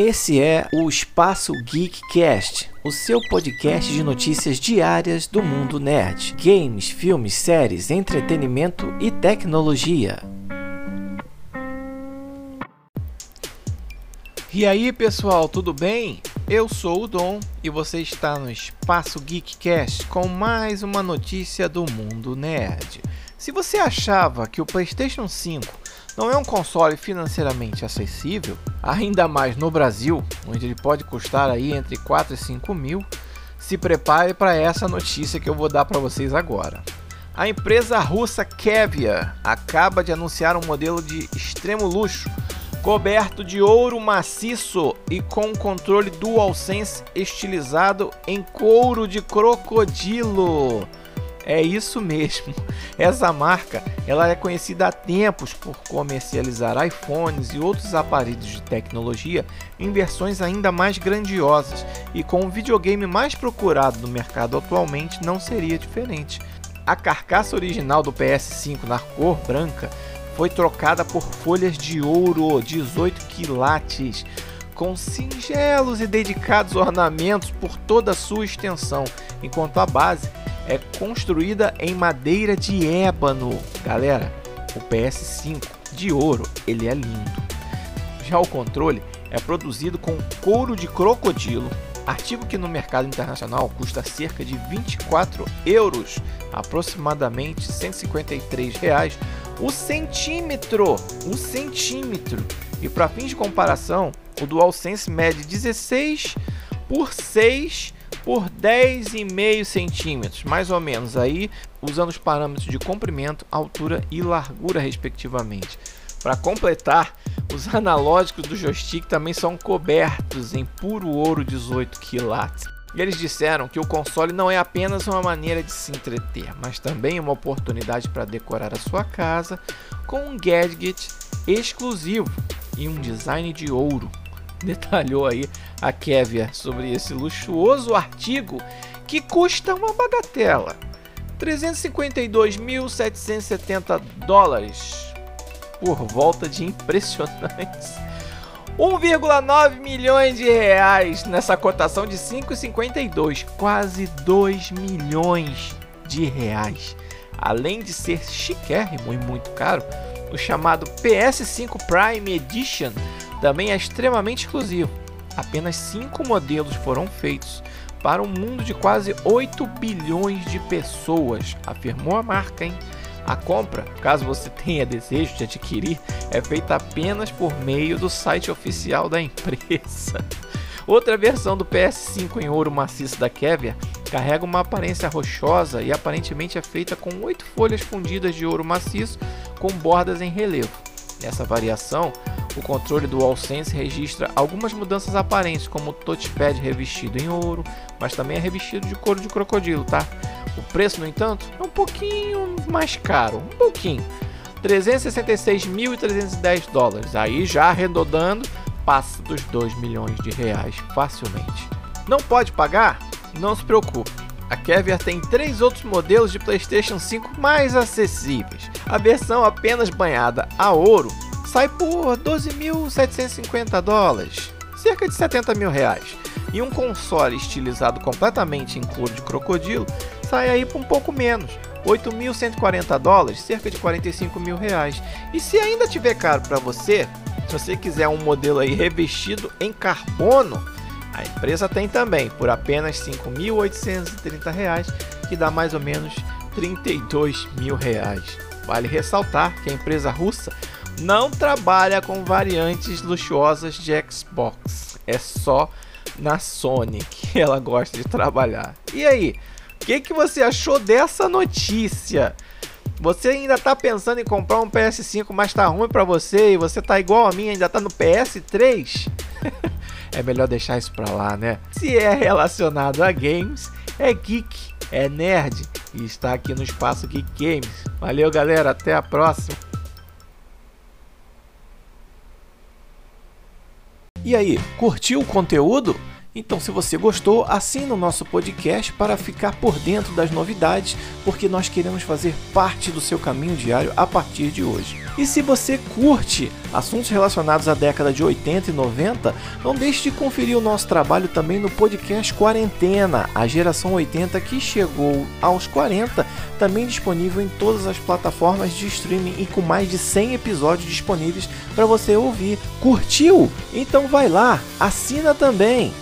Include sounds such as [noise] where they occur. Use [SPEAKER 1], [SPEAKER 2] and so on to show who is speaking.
[SPEAKER 1] Esse é o Espaço Geekcast, o seu podcast de notícias diárias do mundo nerd, games, filmes, séries, entretenimento e tecnologia. E aí, pessoal, tudo bem? Eu sou o Dom e você está no Espaço Geekcast com mais uma notícia do mundo nerd. Se você achava que o PlayStation 5 não é um console financeiramente acessível, ainda mais no Brasil, onde ele pode custar aí entre 4 e 5 mil, se prepare para essa notícia que eu vou dar para vocês agora. A empresa russa Caviar acaba de anunciar um modelo de extremo luxo, coberto de ouro maciço e com controle DualSense estilizado em couro de crocodilo. É isso mesmo. [laughs] Essa marca, ela é conhecida há tempos por comercializar iPhones e outros aparelhos de tecnologia em versões ainda mais grandiosas, e com o videogame mais procurado no mercado atualmente não seria diferente. A carcaça original do PS5 na cor branca foi trocada por folhas de ouro 18 quilates com singelos e dedicados ornamentos por toda a sua extensão, enquanto a base é construída em madeira de ébano. Galera, o PS5 de ouro, ele é lindo. Já o controle é produzido com couro de crocodilo, artigo que no mercado internacional custa cerca de 24 euros, aproximadamente 153 reais, o centímetro, o centímetro. E para fins de comparação, o DualSense mede 16 por 6 por 10,5 centímetros, mais ou menos aí, usando os parâmetros de comprimento, altura e largura respectivamente. Para completar, os analógicos do joystick também são cobertos em puro ouro 18 quilates. E eles disseram que o console não é apenas uma maneira de se entreter, mas também uma oportunidade para decorar a sua casa com um gadget exclusivo e um design de ouro [laughs] detalhou aí a Kevia sobre esse luxuoso artigo que custa uma bagatela. 352.770 dólares por volta de impressionantes [laughs] 1,9 milhões de reais nessa cotação de 5,52, quase 2 milhões de reais. Além de ser chiquérrimo e muito caro, o chamado PS5 Prime Edition também é extremamente exclusivo. Apenas 5 modelos foram feitos para um mundo de quase 8 bilhões de pessoas, afirmou a marca, hein? A compra, caso você tenha desejo de adquirir, é feita apenas por meio do site oficial da empresa. [laughs] Outra versão do PS5 em ouro maciço da Caviar carrega uma aparência rochosa e aparentemente é feita com oito folhas fundidas de ouro maciço com bordas em relevo. Nessa variação, o controle do DualSense registra algumas mudanças aparentes, como o touchpad revestido em ouro, mas também é revestido de couro de crocodilo, tá? O preço, no entanto, é um pouquinho mais caro, um pouquinho. 366.310 dólares. Aí já arredondando, passa dos 2 milhões de reais facilmente. Não pode pagar? Não se preocupe. A Caviar tem três outros modelos de PlayStation 5 mais acessíveis. A versão apenas banhada a ouro sai por 12.750 dólares, cerca de 70 mil reais. E um console estilizado completamente em couro de crocodilo sai aí por um pouco menos, 8.140 dólares, cerca de 45 mil reais. E se ainda tiver caro para você, se você quiser um modelo aí revestido em carbono, a empresa tem também por apenas R$ 5.830, que dá mais ou menos 32 mil reais. Vale ressaltar que a empresa russa não trabalha com variantes luxuosas de Xbox. É só na Sony que [laughs] ela gosta de trabalhar. E aí, o que, que você achou dessa notícia? Você ainda está pensando em comprar um PS5, mas está ruim para você e você está igual a mim, ainda está no PS3? [laughs] é melhor deixar isso pra lá, né? Se é relacionado a games, é geek, é nerd e está aqui no Espaço Geek Games. Valeu, galera, até a próxima. E aí, curtiu o conteúdo? Então, se você gostou, assina o nosso podcast para ficar por dentro das novidades, porque nós queremos fazer parte do seu caminho diário a partir de hoje. E se você curte assuntos relacionados à década de 80 e 90, não deixe de conferir o nosso trabalho também no podcast Quarentena, a geração 80 que chegou aos 40, também disponível em todas as plataformas de streaming e com mais de 100 episódios disponíveis para você ouvir. Curtiu? Então vai lá, assina também.